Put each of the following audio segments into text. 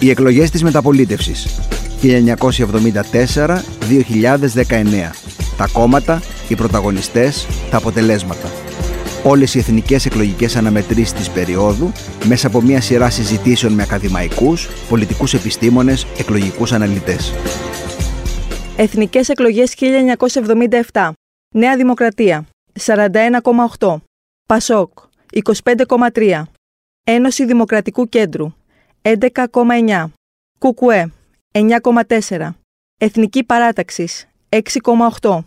Οι εκλογές της μεταπολίτευσης. 1974-2019 Τα κόμματα, οι πρωταγωνιστές, τα αποτελέσματα. Όλες οι εθνικές εκλογικές αναμετρήσεις της περίοδου μέσα από μια σειρά συζητήσεων με ακαδημαϊκούς, πολιτικούς επιστήμονες, εκλογικούς αναλυτές. Εθνικές εκλογές 1977 Νέα Δημοκρατία. 41,8 Πασόκ. 25,3 Ένωση Δημοκρατικού Κέντρου 11,9 Κουκουέ 9,4 Εθνική Παράταξης 6,8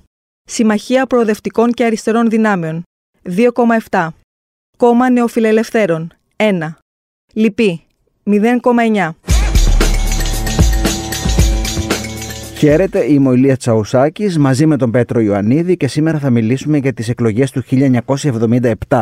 Συμμαχία Προοδευτικών και Αριστερών Δυνάμεων 2,7 Κόμμα Νεοφιλελευθέρων 1 Λυπή 0,9 Χαίρετε, είμαι ο Ηλίας Τσαουσάκης μαζί με τον Πέτρο Ιωαννίδη και σήμερα θα μιλήσουμε για τις εκλογές του 1977,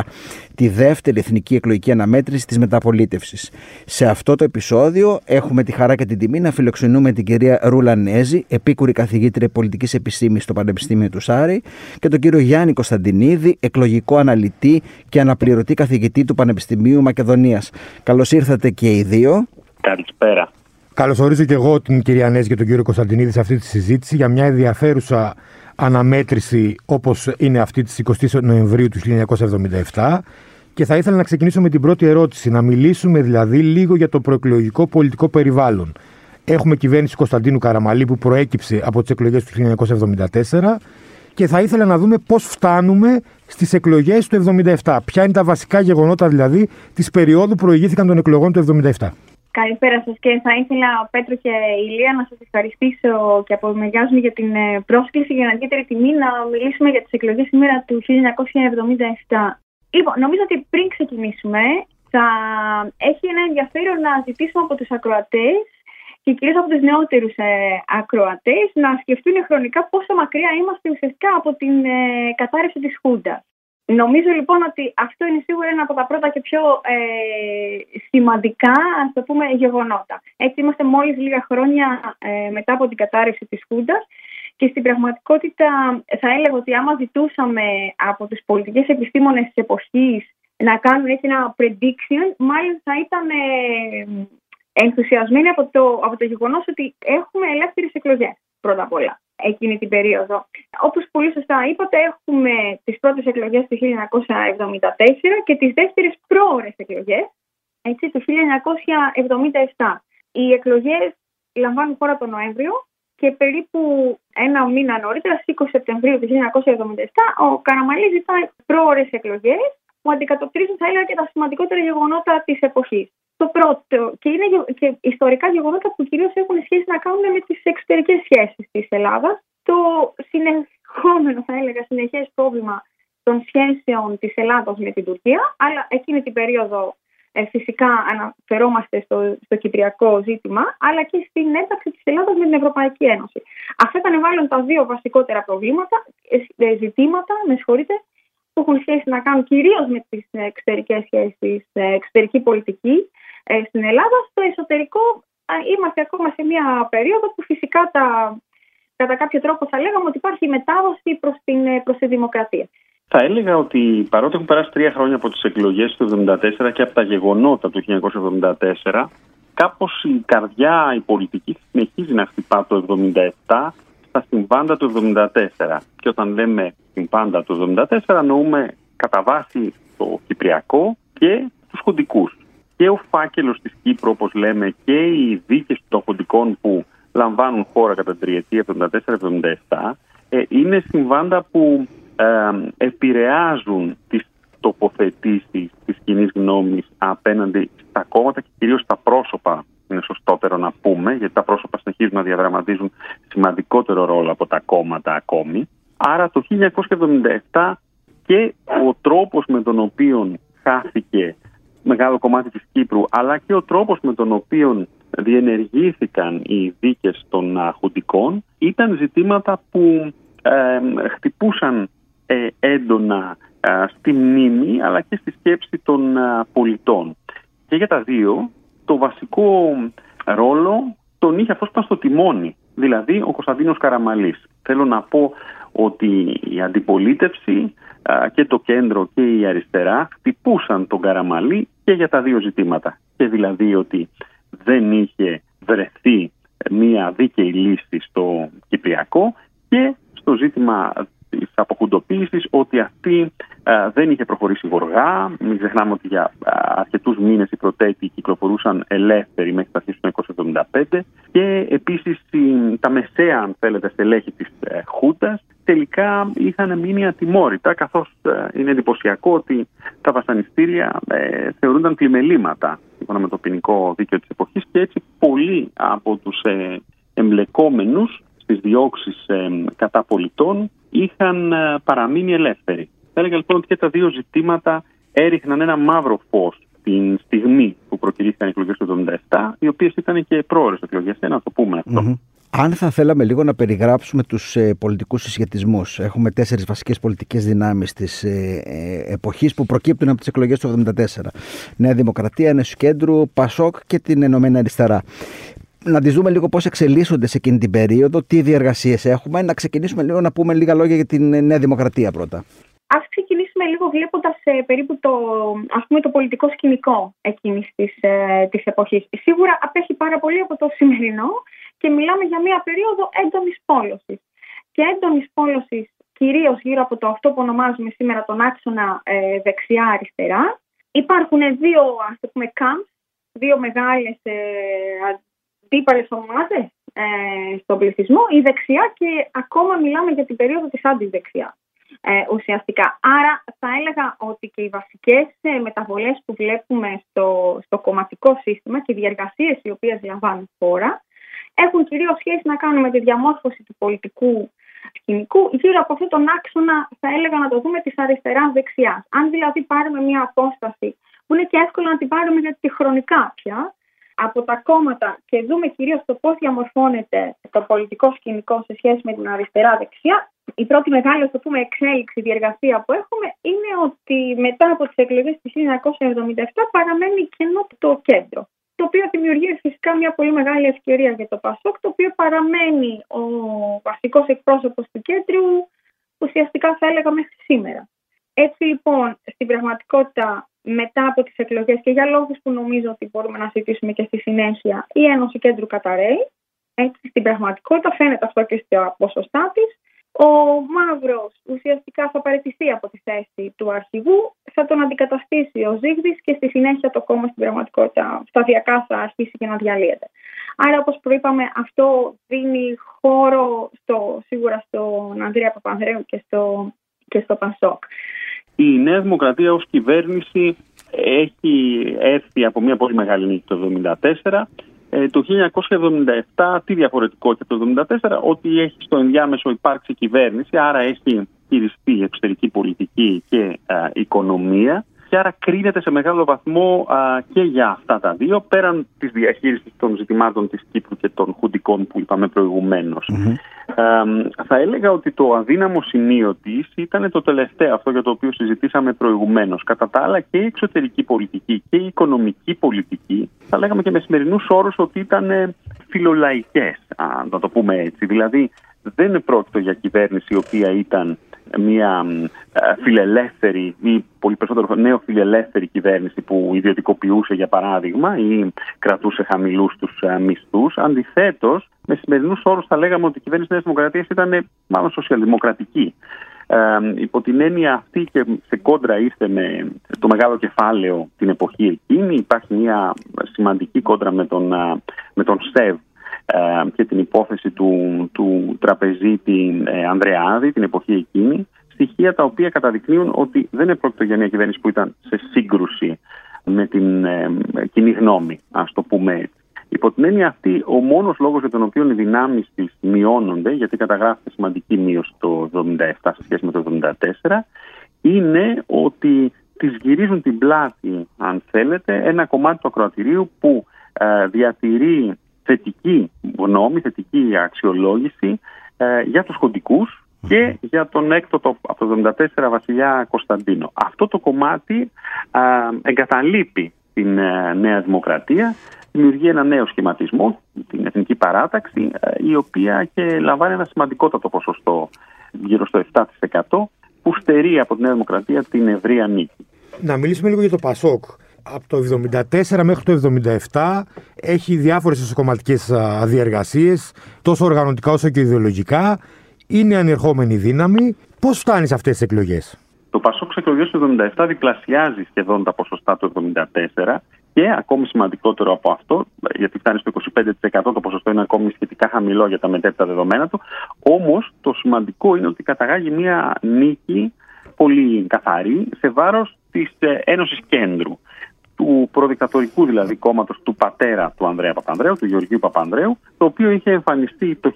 τη δεύτερη εθνική εκλογική αναμέτρηση της μεταπολίτευσης. Σε αυτό το επεισόδιο έχουμε τη χαρά και την τιμή να φιλοξενούμε την κυρία Ρούλα Νέζη, επίκουρη καθηγήτρια πολιτικής επιστήμης στο Πανεπιστήμιο του Σάρη, και τον κύριο Γιάννη Κωνσταντινίδη, εκλογικό αναλυτή και αναπληρωτή καθηγητή του Πανεπιστημίου Μακεδονίας. Καλώς ήρθατε και οι δύο. Καλησπέρα. Καλωσορίζω και εγώ την κυρία Νέζη και τον κύριο Κωνσταντινίδη σε αυτή τη συζήτηση για μια ενδιαφέρουσα αναμέτρηση όπως είναι αυτή της 20 Νοεμβρίου του 1977 και θα ήθελα να ξεκινήσω με την πρώτη ερώτηση, να μιλήσουμε δηλαδή λίγο για το προεκλογικό πολιτικό περιβάλλον. Έχουμε κυβέρνηση Κωνσταντίνου Καραμαλή που προέκυψε από τις εκλογές του 1974 και θα ήθελα να δούμε πώς φτάνουμε στις εκλογές του 1977. Ποια είναι τα βασικά γεγονότα δηλαδή της περίοδου που προηγήθηκαν των εκλογών του 1977. Καλησπέρα σας και θα ήθελα, Πέτρο και Ηλία, να σας ευχαριστήσω και από μεριά μου για την ε, πρόσκληση για να ιδιαίτερη τιμή να μιλήσουμε για τις εκλογές σήμερα του 1977. Λοιπόν, νομίζω ότι πριν ξεκινήσουμε, θα έχει ένα ενδιαφέρον να ζητήσουμε από τους ακροατές και κυρίως από τους νεότερους ε, ακροατές να σκεφτούν χρονικά πόσο μακριά είμαστε ουσιαστικά από την ε, κατάρρευση της Χούντας. Νομίζω λοιπόν ότι αυτό είναι σίγουρα ένα από τα πρώτα και πιο ε, σημαντικά ας το πούμε γεγονότα. Έτσι είμαστε μόλις λίγα χρόνια ε, μετά από την κατάρρευση της Χούντας και στην πραγματικότητα θα έλεγα ότι άμα ζητούσαμε από τους πολιτικές επιστήμονες της εποχής να κάνουν έτσι ένα prediction μάλλον θα ήταν ε, ενθουσιασμένοι από το, από το γεγονός ότι έχουμε ελεύθερες εκλογές πρώτα απ' όλα εκείνη την περίοδο. Όπως πολύ σωστά είπατε, έχουμε τις πρώτες εκλογές του 1974 και τις δεύτερες πρόορες εκλογές έτσι, το 1977. Οι εκλογές λαμβάνουν χώρα τον Νοέμβριο και περίπου ένα μήνα νωρίτερα, στις 20 Σεπτεμβρίου του 1977, ο Καραμαλής ζητάει πρόορες εκλογές που αντικατοπτρίζουν, θα έλεγα, και τα σημαντικότερα γεγονότα της εποχής. Το πρώτο, και είναι και ιστορικά γεγονότα που κυρίως έχουν σχέση να κάνουν με τις εξωτερικές σχέσεις της Ελλάδας. Το συνεχόμενο, θα έλεγα, συνεχές πρόβλημα των σχέσεων της Ελλάδα με την Τουρκία, αλλά εκείνη την περίοδο ε, φυσικά αναφερόμαστε στο, στο κυπριακό ζήτημα, αλλά και στην ένταξη της Ελλάδας με την Ευρωπαϊκή Ένωση. Αυτά ήταν μάλλον τα δύο βασικότερα προβλήματα, ε, ε, ζητήματα, με συγχωρείτε, που έχουν σχέση να κάνουν κυρίως με τις εξωτερικές σχέσεις, εξωτερική πολιτική ε, στην Ελλάδα. Στο εσωτερικό είμαστε ακόμα σε μια περίοδο που φυσικά τα, κατά κάποιο τρόπο θα λέγαμε ότι υπάρχει μετάβαση προς, την, ε, προς τη δημοκρατία. Θα έλεγα ότι παρότι έχουν περάσει τρία χρόνια από τις εκλογές του 1974 και από τα γεγονότα του 1974, κάπως η καρδιά, η πολιτική συνεχίζει να χτυπά το 1977 στα συμβάντα του 1974. Και όταν λέμε συμβάντα του 1974 νοούμε κατά βάση το Κυπριακό και τους χοντικούς και ο φάκελος της Κύπρου όπως λέμε και οι δίκες των χοντικών που λαμβάνουν χώρα κατά την τριετία 74-77 ε, είναι συμβάντα που ε, επηρεάζουν τις τοποθετήσεις της κοινή γνώμης απέναντι στα κόμματα και κυρίως στα πρόσωπα είναι σωστότερο να πούμε, γιατί τα πρόσωπα συνεχίζουν να διαδραματίζουν σημαντικότερο ρόλο από τα κόμματα ακόμη. Άρα το 1977 και ο τρόπος με τον οποίο χάθηκε μεγάλο κομμάτι της Κύπρου, αλλά και ο τρόπος με τον οποίο διενεργήθηκαν οι δίκες των χουντικών ήταν ζητήματα που χτυπούσαν ε, έντονα στη μνήμη αλλά και στη σκέψη των πολιτών. Και για τα δύο το βασικό ρόλο τον είχε αυτός που ήταν στο τιμόνι, δηλαδή ο Κωνσταντίνος Καραμαλής. Θέλω να πω ότι η αντιπολίτευση και το κέντρο και η αριστερά χτυπούσαν τον Καραμαλή και για τα δύο ζητήματα. Και δηλαδή ότι δεν είχε βρεθεί μια δίκαιη λύση στο Κυπριακό και στο ζήτημα της αποκουντοποίησης ότι αυτή δεν είχε προχωρήσει γοργά. Μην ξεχνάμε ότι για αρκετούς μήνες οι πρωτέτοι κυκλοφορούσαν ελεύθεροι μέχρι τα αρχές του 1975 και επίσης τα μεσαία αν θέλετε στελέχη της ε, Χούντας τελικά είχαν μείνει ατιμόρυτα καθώς ε, είναι εντυπωσιακό ότι τα βασανιστήρια ε, θεωρούνταν πλημελήματα σύμφωνα με το ποινικό δίκαιο της εποχής και έτσι πολλοί από τους ε, εμπλεκόμενους στις διώξεις ε, κατά πολιτών είχαν ε, παραμείνει ελεύθεροι. Θα έλεγα λοιπόν ότι και τα δύο ζητήματα έριχναν ένα μαύρο φως την στιγμή που προκυρήθηκαν οι εκλογές του 1977, οι οποίες ήταν και πρόορες εκλογές, να το πούμε Αν θα θέλαμε λίγο να περιγράψουμε τους ε, πολιτικούς συσχετισμούς, έχουμε τέσσερις βασικές πολιτικές δυνάμεις της ε, ε, εποχής που προκύπτουν από τις εκλογές του 1974. Νέα Δημοκρατία, Ένωση Κέντρου, Πασόκ και την Ενωμένη Αριστερά να τις δούμε λίγο πώς εξελίσσονται σε εκείνη την περίοδο, τι διεργασίες έχουμε. Να ξεκινήσουμε λίγο να πούμε λίγα λόγια για την Νέα Δημοκρατία πρώτα. Ας ξεκινήσουμε λίγο βλέποντας ε, περίπου το, ας πούμε, το πολιτικό σκηνικό εκείνης της, ε, της εποχής. Σίγουρα απέχει πάρα πολύ από το σημερινό και μιλάμε για μια περίοδο έντονης πόλωσης. Και έντονης πόλωσης κυρίως γύρω από το αυτό που ονομάζουμε σήμερα τον άξονα ε, δεξιά-αριστερά. Υπάρχουν δύο, ας το πούμε, camps, δύο μεγάλες ε, αντίπαλες ομάδες ε, στον πληθυσμό, η δεξιά και ακόμα μιλάμε για την περίοδο της αντιδεξιά. Ε, ουσιαστικά. Άρα θα έλεγα ότι και οι βασικές ε, μεταβολές που βλέπουμε στο, στο κομματικό σύστημα και οι διεργασίες οι οποίες λαμβάνουν χώρα έχουν κυρίως σχέση να κάνουν με τη διαμόρφωση του πολιτικού σκηνικού γύρω από αυτόν τον άξονα θα έλεγα να το δούμε της αριστεράς δεξιάς. Αν δηλαδή πάρουμε μια απόσταση που είναι και εύκολο να την πάρουμε γιατί χρονικά πια από τα κόμματα και δούμε κυρίως το πώς διαμορφώνεται το πολιτικό σκηνικό σε σχέση με την αριστερά-δεξιά, η πρώτη μεγάλη το πούμε, εξέλιξη, διεργασία που έχουμε είναι ότι μετά από τις εκλογές του 1977 παραμένει κενό το κέντρο. Το οποίο δημιουργεί φυσικά μια πολύ μεγάλη ευκαιρία για το ΠΑΣΟΚ, το οποίο παραμένει ο βασικός εκπρόσωπος του κέντρου ουσιαστικά θα έλεγα μέχρι σήμερα. Έτσι λοιπόν, στην πραγματικότητα μετά από τις εκλογές και για λόγους που νομίζω ότι μπορούμε να συζητήσουμε και στη συνέχεια η Ένωση Κέντρου καταραίει. Έτσι, στην πραγματικότητα φαίνεται αυτό και στα ποσοστά της. Ο Μαύρος ουσιαστικά θα παραιτηθεί από τη θέση του αρχηγού, θα τον αντικαταστήσει ο Ζήγδης και στη συνέχεια το κόμμα στην πραγματικότητα σταδιακά θα αρχίσει και να διαλύεται. Άρα όπως προείπαμε αυτό δίνει χώρο στο, σίγουρα στον Ανδρέα Παπανδρέου και στο, και στο Πασόκ. Η Νέα Δημοκρατία ως κυβέρνηση έχει έρθει από μια πολύ μεγάλη νίκη το 1974. Ε, το 1977, τι διαφορετικό και το 1974, ότι έχει στο ενδιάμεσο υπάρξει κυβέρνηση, άρα έχει χειριστεί εξωτερική πολιτική και οικονομία και άρα κρίνεται σε μεγάλο βαθμό και για αυτά τα δύο, πέραν της διαχείρισης των ζητημάτων της Κύπρου και των χουντικών που είπαμε θα έλεγα ότι το αδύναμο σημείο της ήταν το τελευταίο, αυτό για το οποίο συζητήσαμε προηγουμένως. Κατά τα άλλα, και η εξωτερική πολιτική και η οικονομική πολιτική, θα λέγαμε και με σημερινούς όρους ότι ήταν φιλολαϊκές, να το πούμε έτσι. Δηλαδή, δεν πρόκειται για κυβέρνηση η οποία ήταν μια ε, φιλελεύθερη ή πολύ περισσότερο νέο φιλελεύθερη κυβέρνηση που ιδιωτικοποιούσε για παράδειγμα ή κρατούσε χαμηλούς τους ε, μισθούς. Αντιθέτως, με σημερινούς όρους θα λέγαμε ότι η κυβέρνηση της Δημοκρατίας ήταν μάλλον σοσιαλδημοκρατική. Ε, υπό την έννοια αυτή και σε κόντρα ήρθε με το μεγάλο κεφάλαιο την εποχή εκείνη. Υπάρχει μια σημαντική κόντρα με τον, ε, με τον ΣΕΒ ε, και την υπόθεση του, του τραπεζίτη ε, Ανδρεάδη την εποχή εκείνη, στοιχεία τα οποία καταδεικνύουν ότι δεν επρόκειτο για μια κυβέρνηση που ήταν σε σύγκρουση με την ε, κοινή γνώμη, ας το πούμε έτσι. Υπό την έννοια αυτή, ο μόνος λόγος για τον οποίο οι δυνάμεις της μειώνονται, γιατί καταγράφεται σημαντική μείωση το 1977 σε σχέση με το 1974, είναι ότι τη γυρίζουν την πλάτη, αν θέλετε, ένα κομμάτι του ακροατηρίου που διατηρεί θετική γνώμη, θετική αξιολόγηση ε, για τους χοντικούς και για τον έκτοτο από το 1974 βασιλιά Κωνσταντίνο. Αυτό το κομμάτι ε, εγκαταλείπει την ε, Νέα Δημοκρατία, δημιουργεί ένα νέο σχηματισμό, την Εθνική Παράταξη, ε, η οποία και λαμβάνει ένα σημαντικότατο ποσοστό, γύρω στο 7% που στερεί από τη Νέα Δημοκρατία την ευρεία νίκη. Να μιλήσουμε λίγο για το ΠΑΣΟΚ. Από το 1974 μέχρι το 1977 έχει διάφορες εσωκομματικές αδιεργασίες, τόσο οργανωτικά όσο και ιδεολογικά. Είναι ανερχόμενη δύναμη. Πώς φτάνει σε αυτές τις εκλογές; Το Πασόκ εκλογές του 1977 διπλασιάζει σχεδόν τα ποσοστά του 1974 και ακόμη σημαντικότερο από αυτό, γιατί φτάνει στο 25% το ποσοστό είναι ακόμη σχετικά χαμηλό για τα μετέπειτα δεδομένα του. Όμως το σημαντικό είναι ότι καταγάγει μια νίκη πολύ καθαρή σε βάρος της ε, Ένωσης Κέντρου του προδικτατορικού δηλαδή κόμματος του πατέρα του Ανδρέα Παπανδρέου, του Γεωργίου Παπανδρέου, το οποίο είχε εμφανιστεί το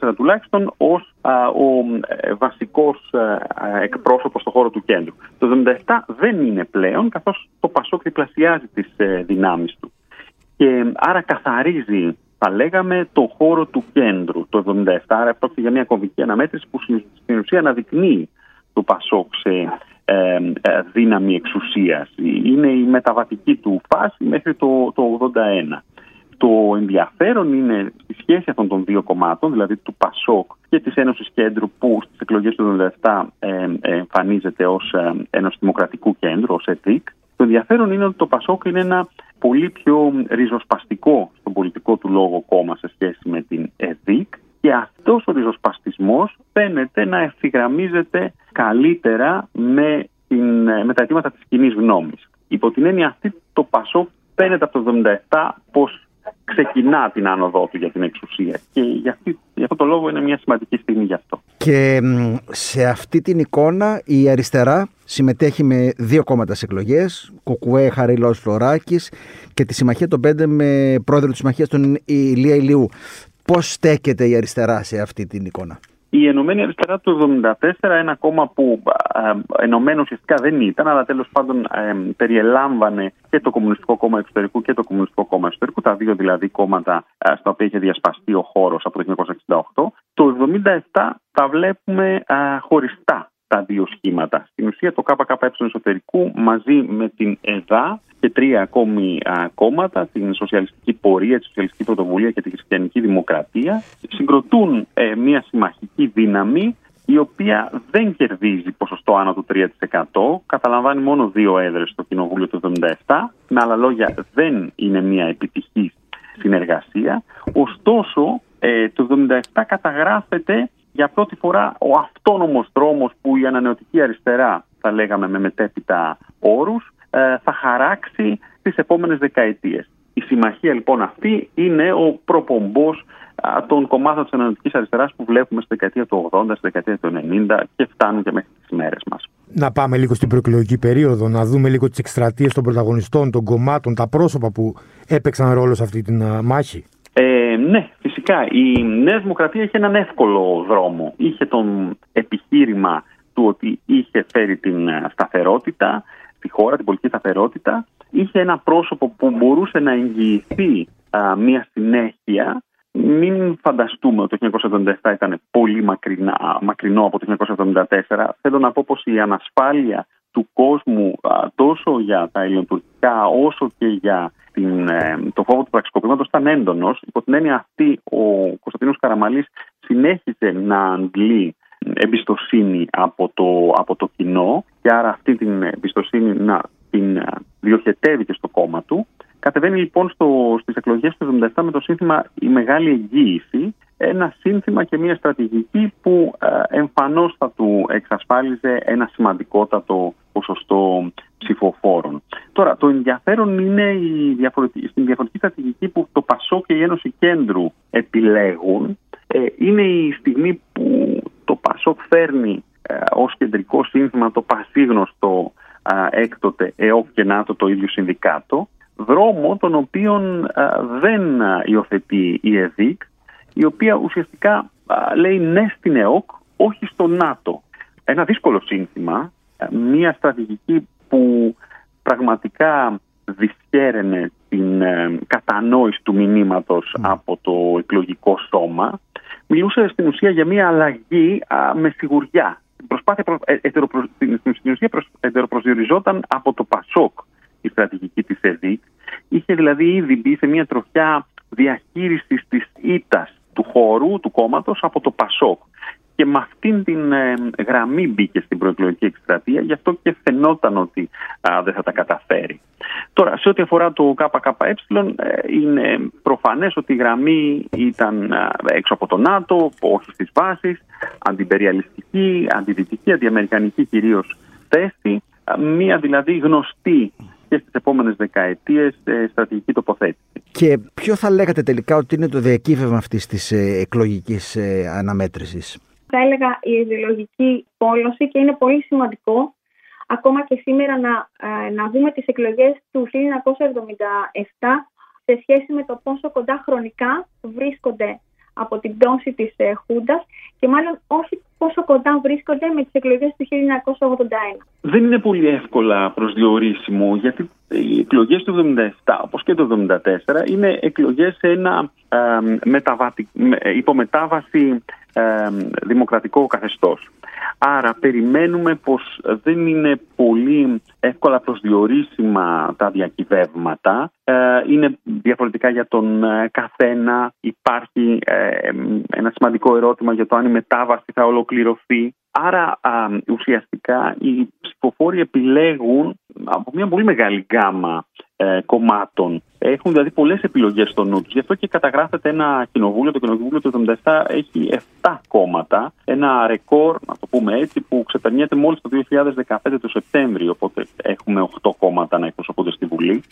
1974 τουλάχιστον ως ο ε, βασικός ε, εκπρόσωπος στον χώρο του κέντρου. Το 1977 δεν είναι πλέον, καθώς το Πασόκ διπλασιάζει τις ε, δυνάμεις του. Και άρα καθαρίζει, θα λέγαμε, το χώρο του κέντρου το 1977. Άρα πρόκειται για μια κομβική αναμέτρηση που στην ουσία αναδεικνύει το Πασόκ σε ε, ε, δύναμη εξουσίας. Είναι η μεταβατική του φάση μέχρι το, το 81. Το ενδιαφέρον είναι στη σχέση αυτών των δύο κομμάτων, δηλαδή του ΠΑΣΟΚ και της Ένωσης Κέντρου που στις εκλογές του 2017 ε, εμφανίζεται ως ε, Ένωση Δημοκρατικού Κέντρου, ως ΕΔΙΚ. Το ενδιαφέρον είναι ότι το ΠΑΣΟΚ είναι ένα πολύ πιο ριζοσπαστικό στον πολιτικό του λόγο κόμμα σε σχέση με την ΕΔΙΚ και αυτός ο ριζοσπαστισμός φαίνεται να ευθυγραμμίζεται καλύτερα με, την, με τα αιτήματα της κοινή γνώμης. Υπό την έννοια αυτή το Πασό φαίνεται από το 1977 πως ξεκινά την άνοδό του για την εξουσία και για, αυτή, για αυτό το λόγο είναι μια σημαντική στιγμή γι' αυτό. Και σε αυτή την εικόνα η αριστερά συμμετέχει με δύο κόμματα σε εκλογές, Κουκουέ Χαρίλαος Φλωράκης και τη Συμμαχία των Πέντε με πρόεδρο της Συμμαχίας τον Ηλία Ηλιού. Πώς στέκεται η αριστερά σε αυτή την εικόνα; Η Ενωμένη Αριστερά του 1974, ένα κόμμα που ενωμένο ουσιαστικά δεν ήταν, αλλά τέλος πάντων περιελάμβανε και το Κομμουνιστικό Κόμμα Εξωτερικού και το Κομμουνιστικό Κόμμα Εξωτερικού, τα δύο δηλαδή κόμματα στα οποία είχε διασπαστεί ο χώρος από το 1968. Το 1977 τα βλέπουμε χωριστά τα δύο σχήματα. Στην ουσία το ΚΚΕ εσωτερικού μαζί με την ΕΔΑ και τρία ακόμη α, κόμματα, την Σοσιαλιστική Πορεία, τη Σοσιαλιστική Πρωτοβουλία και τη Χριστιανική Δημοκρατία, συγκροτούν ε, μια συμμαχική δύναμη η οποία δεν κερδίζει ποσοστό άνω του 3%, καταλαμβάνει μόνο δύο έδρες στο Κοινοβούλιο του 1977, με άλλα λόγια δεν είναι μια επιτυχή συνεργασία, ωστόσο ε, το 1977 καταγράφεται για πρώτη φορά ο αυτόνομος δρόμος που η ανανεωτική αριστερά, θα λέγαμε με μετέπειτα όρους, ε, θα χαράξει τις επόμενες δεκαετίες. Η συμμαχία λοιπόν αυτή είναι ο προπομπός των κομμάτων της ανανεωτικής αριστεράς που βλέπουμε στη δεκαετία του 80, στη δεκαετία του 90 και φτάνουν και μέχρι τις μέρες μας. Να πάμε λίγο στην προεκλογική περίοδο, να δούμε λίγο τις εκστρατείες των πρωταγωνιστών, των κομμάτων, τα πρόσωπα που έπαιξαν ρόλο σε αυτή τη μάχη. Ε, ναι, φυσικά. Η Νέα Δημοκρατία είχε έναν εύκολο δρόμο. Είχε τον επιχείρημα του ότι είχε φέρει την σταθερότητα στη χώρα, την πολιτική σταθερότητα. Είχε ένα πρόσωπο που μπορούσε να εγγυηθεί μια συνέχεια. Μην φανταστούμε ότι το 1977 ήταν πολύ μακρινά, μακρινό από το 1974. Θέλω να πω πως η ανασφάλεια του κόσμου τόσο για τα ελληνοτουρκικά όσο και για την, ε, το φόβο του πραξικοπήματος ήταν έντονος. Υπό την έννοια αυτή ο Κωνσταντίνος Καραμαλής συνέχισε να αντλεί εμπιστοσύνη από το, από το κοινό και άρα αυτή την εμπιστοσύνη να την ε, διοχετεύει και στο κόμμα του. Κατεβαίνει λοιπόν στο, στις εκλογές του 1977 με το σύνθημα «Η Μεγάλη Εγγύηση», ένα σύνθημα και μια στρατηγική που ε, εμφανώς θα του εξασφάλιζε ένα σημαντικότατο ποσοστό ψηφοφόρων. Τώρα, το ενδιαφέρον είναι η διαφορετική, στην διαφορετική στρατηγική που το ΠΑΣΟ και η Ένωση Κέντρου επιλέγουν. Ε, είναι η στιγμή που το ΠΑΣΟ φέρνει ε, ως κεντρικό σύνθημα το πασίγνωστο ε, έκτοτε ΕΟΚ και ΝΑΤΟ το ίδιο συνδικάτο, δρόμο τον οποίον ε, δεν υιοθετεί η ΕΔΙΚ, η οποία ουσιαστικά λέει ναι στην ΕΟΚ, όχι στο ΝΑΤΟ. Ένα δύσκολο σύνθημα, μια στρατηγική που πραγματικά δυσχέρενε την ε, κατανόηση του μηνύματος από το εκλογικό σώμα μιλούσε στην ουσία για μια αλλαγή με σιγουριά. Προσπάθεια προ, ε, στην ουσία ετεροπροσδιοριζόταν από το ΠΑΣΟΚ η στρατηγική της ΕΔΙΚ. Είχε δηλαδή ήδη μπει σε μια τροχιά διαχείρισης της ήττας του χώρου, του κόμματος από το ΠΑΣΟΚ και με αυτήν την ε, γραμμή μπήκε στην προεκλογική εκστρατεία, γι' αυτό και φαινόταν ότι δεν θα τα καταφέρει. Τώρα, σε ό,τι αφορά το ΚΚΕ, είναι προφανές ότι η γραμμή ήταν έξω από το ΝΑΤΟ, όχι στις βάσεις, αντιπεριαλιστική, αντιδυτική, αντιαμερικανική κυρίως θέση, μία δηλαδή γνωστή και στις επόμενες δεκαετίες ε, στρατηγική τοποθέτηση. Και ποιο θα λέγατε τελικά ότι είναι το διακύβευμα αυτής της ε, εκλογικής ε, αναμέτρησης; Θα έλεγα η ιδεολογική πόλωση και είναι πολύ σημαντικό ακόμα και σήμερα να, να δούμε τις εκλογές του 1977 σε σχέση με το πόσο κοντά χρονικά βρίσκονται από την πτώση της ε, Χούντας και μάλλον όχι πόσο κοντά βρίσκονται με τις εκλογές του 1981. Δεν είναι πολύ εύκολα προσδιορίσιμο γιατί οι εκλογές του 1977 όπως και το 1974 είναι εκλογές σε ένα ε, μεταβατη, υπομετάβαση ε, δημοκρατικό καθεστώς. Άρα περιμένουμε πως δεν είναι πολύ εύκολα προσδιορίσιμα τα διακυβεύματα. Ε, είναι διαφορετικά για τον ε, καθένα. Υπάρχει ε, ένα σημαντικό ερώτημα για το αν η μετάβαση θα ολοκληρωθεί. Άρα ουσιαστικά οι ψηφοφόροι επιλέγουν από μια πολύ μεγάλη γκάμα ε, κομμάτων. Έχουν δηλαδή πολλές επιλογές στο νου τους. Γι' αυτό και καταγράφεται ένα κοινοβούλιο. Το κοινοβούλιο του 1977 έχει 7 κόμματα. Ένα ρεκόρ, να το πούμε έτσι, που ξεπερνιέται μόλις το 2015 το Σεπτέμβριο. Οπότε έχουμε 8 κόμματα να εκπροσωπούνται στη Βουλή.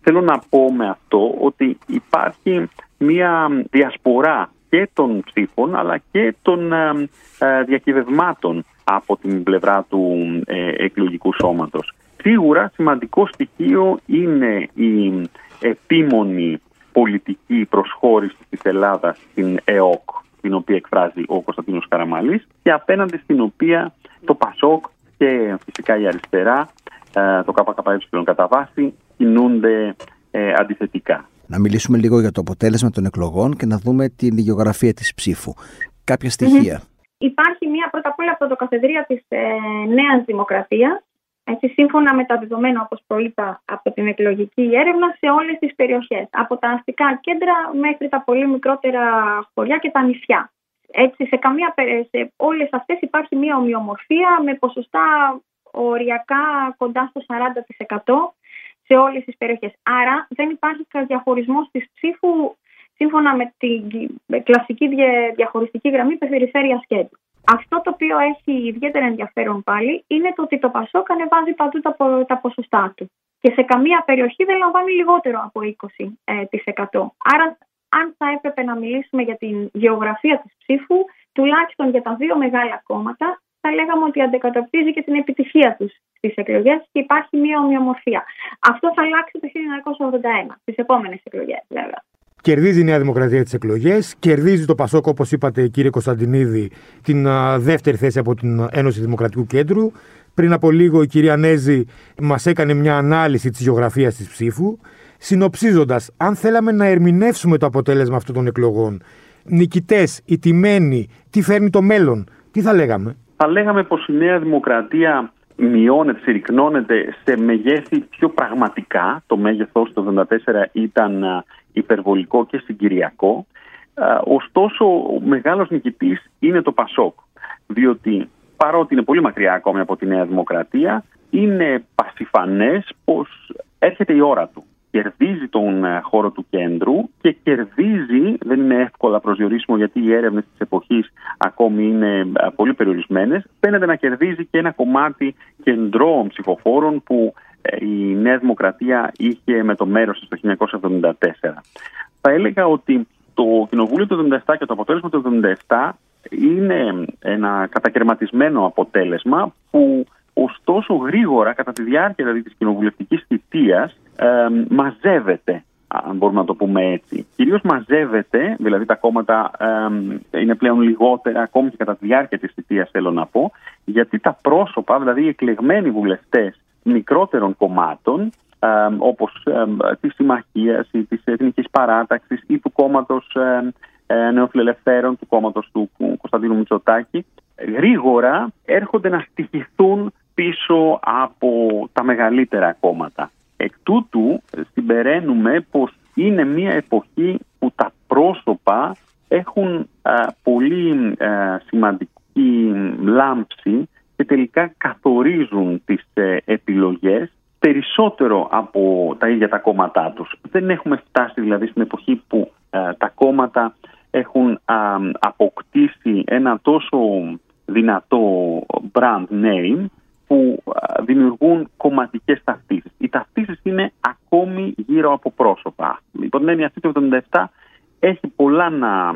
Θέλω να πω με αυτό ότι υπάρχει μια διασπορά και των ψήφων αλλά και των ε, ε, διακυβευμάτων από την πλευρά του ε, εκλογικού σώματος. Σίγουρα σημαντικό στοιχείο είναι η επίμονη πολιτική προσχώρηση της Ελλάδας στην ΕΟΚ, την οποία εκφράζει ο Κωνσταντίνος Καραμαλής και απέναντι στην οποία το ΠΑΣΟΚ και φυσικά η αριστερά, το ΚΚΕ κατά βάση, κινούνται αντιθετικά να μιλήσουμε λίγο για το αποτέλεσμα των εκλογών και να δούμε την γεωγραφία της ψήφου. Κάποια Υπάρχει μία πρώτα απ' όλα πρωτοκαθεδρία της ε, Νέας Δημοκρατίας, έτσι, σύμφωνα με τα δεδομένα, όπως προείπα, από την εκλογική έρευνα σε όλες τις περιοχές. Από τα αστικά κέντρα μέχρι τα πολύ μικρότερα χωριά και τα νησιά. Έτσι, σε, καμία, σε όλες αυτές υπάρχει μία ομοιομορφία με ποσοστά οριακά κοντά στο 40% σε όλες τις περιοχές. Άρα δεν υπάρχει διαχωρισμός της ψήφου σύμφωνα με την κλασική διαχωριστική γραμμή περιφέρεια κέντρου. Αυτό το οποίο έχει ιδιαίτερα ενδιαφέρον πάλι είναι το ότι το Πασόκ ανεβάζει παντού τα, τα ποσοστά του. Και σε καμία περιοχή δεν λαμβάνει λιγότερο από 20%. Ε, Άρα, αν θα έπρεπε να μιλήσουμε για την γεωγραφία της ψήφου, τουλάχιστον για τα δύο μεγάλα κόμματα, θα λέγαμε ότι αντικατοπτρίζει και την επιτυχία τους στις εκλογές και υπάρχει μια ομοιομορφία. Αυτό θα αλλάξει το 1981, στι επόμενες εκλογές βέβαια. Κερδίζει η Νέα Δημοκρατία τις εκλογές, κερδίζει το Πασόκ, όπως είπατε, κύριε Κωνσταντινίδη, την δεύτερη θέση από την Ένωση Δημοκρατικού Κέντρου. Πριν από λίγο η κυρία Νέζη μας έκανε μια ανάλυση της γεωγραφίας της ψήφου. Συνοψίζοντας, αν θέλαμε να ερμηνεύσουμε το αποτέλεσμα αυτών των εκλογών, νικητές, ιτημένοι, τι φέρνει το μέλλον, τι θα λέγαμε; Θα λέγαμε πως η Νέα Δημοκρατία μειώνεται, συρρυκνώνεται σε μεγέθη πιο πραγματικά. Το μέγεθος το 1974 ήταν υπερβολικό και συγκυριακό. Ωστόσο, ο μεγάλος νικητής είναι το Πασόκ. Διότι παρότι είναι πολύ μακριά ακόμη από τη Νέα Δημοκρατία, είναι πασιφανές πως έρχεται η ώρα του κερδίζει τον ε, χώρο του κέντρου και κερδίζει, δεν είναι εύκολα προσδιορίσιμο γιατί οι έρευνες της εποχής ακόμη είναι ε, πολύ περιορισμένες, φαίνεται να κερδίζει και ένα κομμάτι κεντρώων ψηφοφόρων που ε, η Νέα Δημοκρατία είχε με το μέρος της το 1974. Θα έλεγα ότι το Κοινοβούλιο του 1977 και το αποτέλεσμα του 1977 είναι ένα κατακαιρματισμένο αποτέλεσμα που ωστόσο γρήγορα κατά τη διάρκεια δηλαδή, της κοινοβουλευτικής θητείας ε, μαζεύεται αν μπορούμε να το πούμε έτσι. Κυρίως μαζεύεται, δηλαδή τα κόμματα ε, είναι πλέον λιγότερα, ακόμη και κατά τη διάρκεια της θητείας θέλω να πω, γιατί τα πρόσωπα, δηλαδή οι εκλεγμένοι βουλευτές μικρότερων κομμάτων, ε, όπως ε, της Συμμαχίας ή της Εθνικής Παράταξης ή του κόμματος ε, Νεοφιλελευθέρων, του κόμματος του Κωνσταντίνου Μητσοτάκη, γρήγορα έρχονται να στοιχηθούν πίσω από τα μεγαλύτερα κόμματα. Εκ τούτου συμπεραίνουμε πως είναι μια εποχή που τα πρόσωπα έχουν πολύ σημαντική λάμψη και τελικά καθορίζουν τις ε, επιλογές περισσότερο από τα ίδια τα κόμματά τους. Δεν έχουμε φτάσει δηλαδή στην εποχή που τα κόμματα έχουν αποκτήσει ένα τόσο δυνατό brand name που δημιουργούν κομματικές ταυτίσεις. Οι ταυτίσεις είναι ακόμη γύρω από πρόσωπα. Υπό την έννοια αυτή το 1977 έχει πολλά να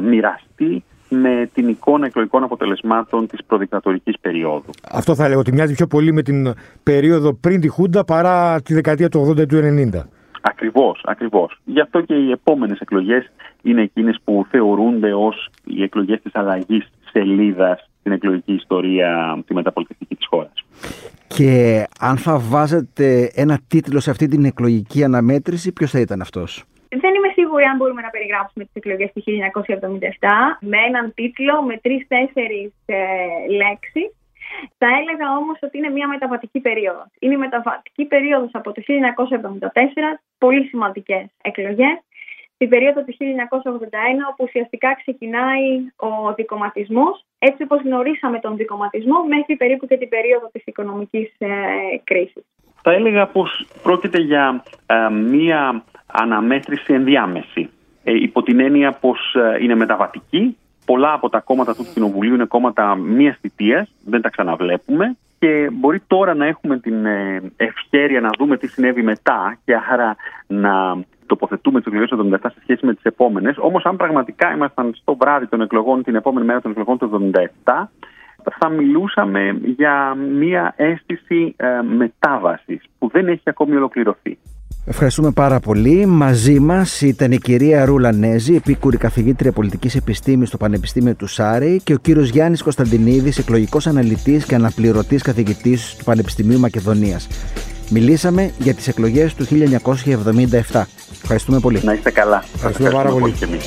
μοιραστεί με την εικόνα εκλογικών αποτελεσμάτων της προδικτατορικής περίοδου. Αυτό θα έλεγα ότι μοιάζει πιο πολύ με την περίοδο πριν τη Χούντα παρά τη δεκαετία του 80 του 90. Ακριβώς, ακριβώς. Γι' αυτό και οι επόμενες εκλογές είναι εκείνες που θεωρούνται ως οι εκλογές της αλλαγής σελίδας στην εκλογική ιστορία τη μεταπολιτευτική της χώρας. Και αν θα βάζετε ένα τίτλο σε αυτή την εκλογική αναμέτρηση, ποιος θα ήταν αυτός; Δεν είμαι σίγουρη αν μπορούμε να περιγράψουμε τις εκλογές του 1977 με έναν τίτλο, με τρεις-τέσσερις ε, λέξεις. Θα έλεγα όμως ότι είναι μια μεταβατική περίοδος. Είναι η μεταβατική περίοδος από το 1974, πολύ σημαντικές εκλογές, στην περίοδο του 1981 όπου ουσιαστικά ξεκινάει ο δικοματισμός έτσι όπως γνωρίσαμε τον δικοματισμό μέχρι περίπου και την περίοδο της οικονομικής ε, κρίσης. Θα έλεγα πως πρόκειται για ε, μία αναμέτρηση ενδιάμεση. Ε, υπό την έννοια πως ε, είναι μεταβατική. Πολλά από τα κόμματα του Κοινοβουλίου είναι κόμματα μίας θητείας, δεν τα ξαναβλέπουμε. Και μπορεί τώρα να έχουμε την ευχαίρεια να δούμε τι συνέβη μετά και άρα να τοποθετούμε τι εκλογέ του 1977 σε σχέση με τις επόμενες. Όμως, αν πραγματικά ήμασταν στο βράδυ των εκλογών, την επόμενη μέρα των εκλογών του 1977, θα μιλούσαμε για μια αίσθηση ε, μετάβασης που δεν έχει ακόμη ολοκληρωθεί. Ευχαριστούμε πάρα πολύ. Μαζί μας ήταν η κυρία Ρούλα Νέζη, επίκουρη καθηγήτρια πολιτικής επιστήμης στο Πανεπιστήμιο του Σάρη και ο κύριος Γιάννης Κωνσταντινίδης, εκλογικός αναλυτής και αναπληρωτής καθηγητής του Πανεπιστημίου Μακεδονίας. Μιλήσαμε για τις εκλογές του 1977. Ευχαριστούμε πολύ. Να είστε καλά. Ευχαριστούμε, Ευχαριστούμε πάρα πολύ. πολύ